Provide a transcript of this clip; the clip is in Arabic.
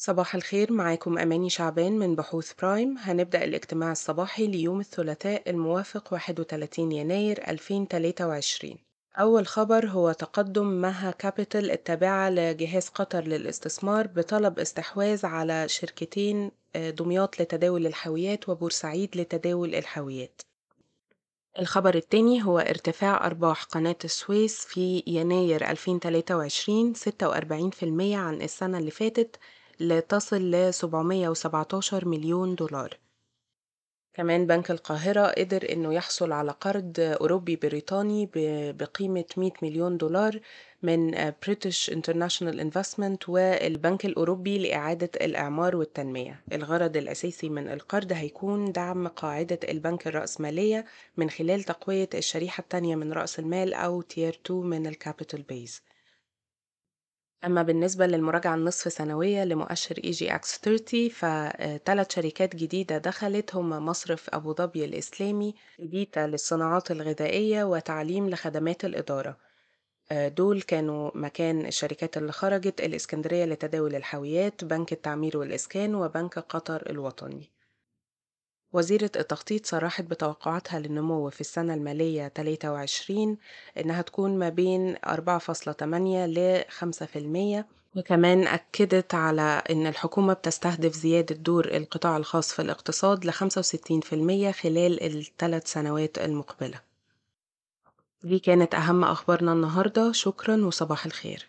صباح الخير معاكم أماني شعبان من بحوث برايم. هنبدأ الاجتماع الصباحي ليوم الثلاثاء الموافق 31 يناير 2023 أول خبر هو تقدم Maha Capital التابعة لجهاز قطر للاستثمار بطلب استحواذ على شركتين دمياط لتداول الحاويات وبورسعيد لتداول الحاويات. الخبر التاني هو ارتفاع أرباح قناة السويس في يناير 2023 46% عن السنة اللي فاتت. لتصل ل 717 مليون دولار. كمان بنك القاهرة قدر إنه يحصل على قرض أوروبي بريطاني بقيمة 100 مليون دولار من British International Investment والبنك الأوروبي لإعادة الإعمار والتنمية. الغرض الأساسي من القرض هيكون دعم قاعدة البنك الرأسمالية من خلال تقوية الشريحة التانية من رأس المال أو Tier 2 من ال capital base أما بالنسبة للمراجعة النصف سنوية لمؤشر إكس 30 فثلاث شركات جديدة دخلت هم مصرف أبو ظبي الإسلامي بيتا للصناعات الغذائية وتعليم لخدمات الإدارة. دول كانوا مكان الشركات اللي خرجت الإسكندرية لتداول الحاويات بنك التعمير والإسكان وبنك قطر الوطني. وزيرة التخطيط صرحت بتوقعاتها للنمو في السنة المالية 23 إنها تكون ما بين 4.8 ل 5% وكمان أكدت على إن الحكومة بتستهدف زيادة دور القطاع الخاص في الاقتصاد ل 65% خلال الثلاث سنوات المقبلة. دي كانت أهم أخبارنا النهاردة. شكرا وصباح الخير.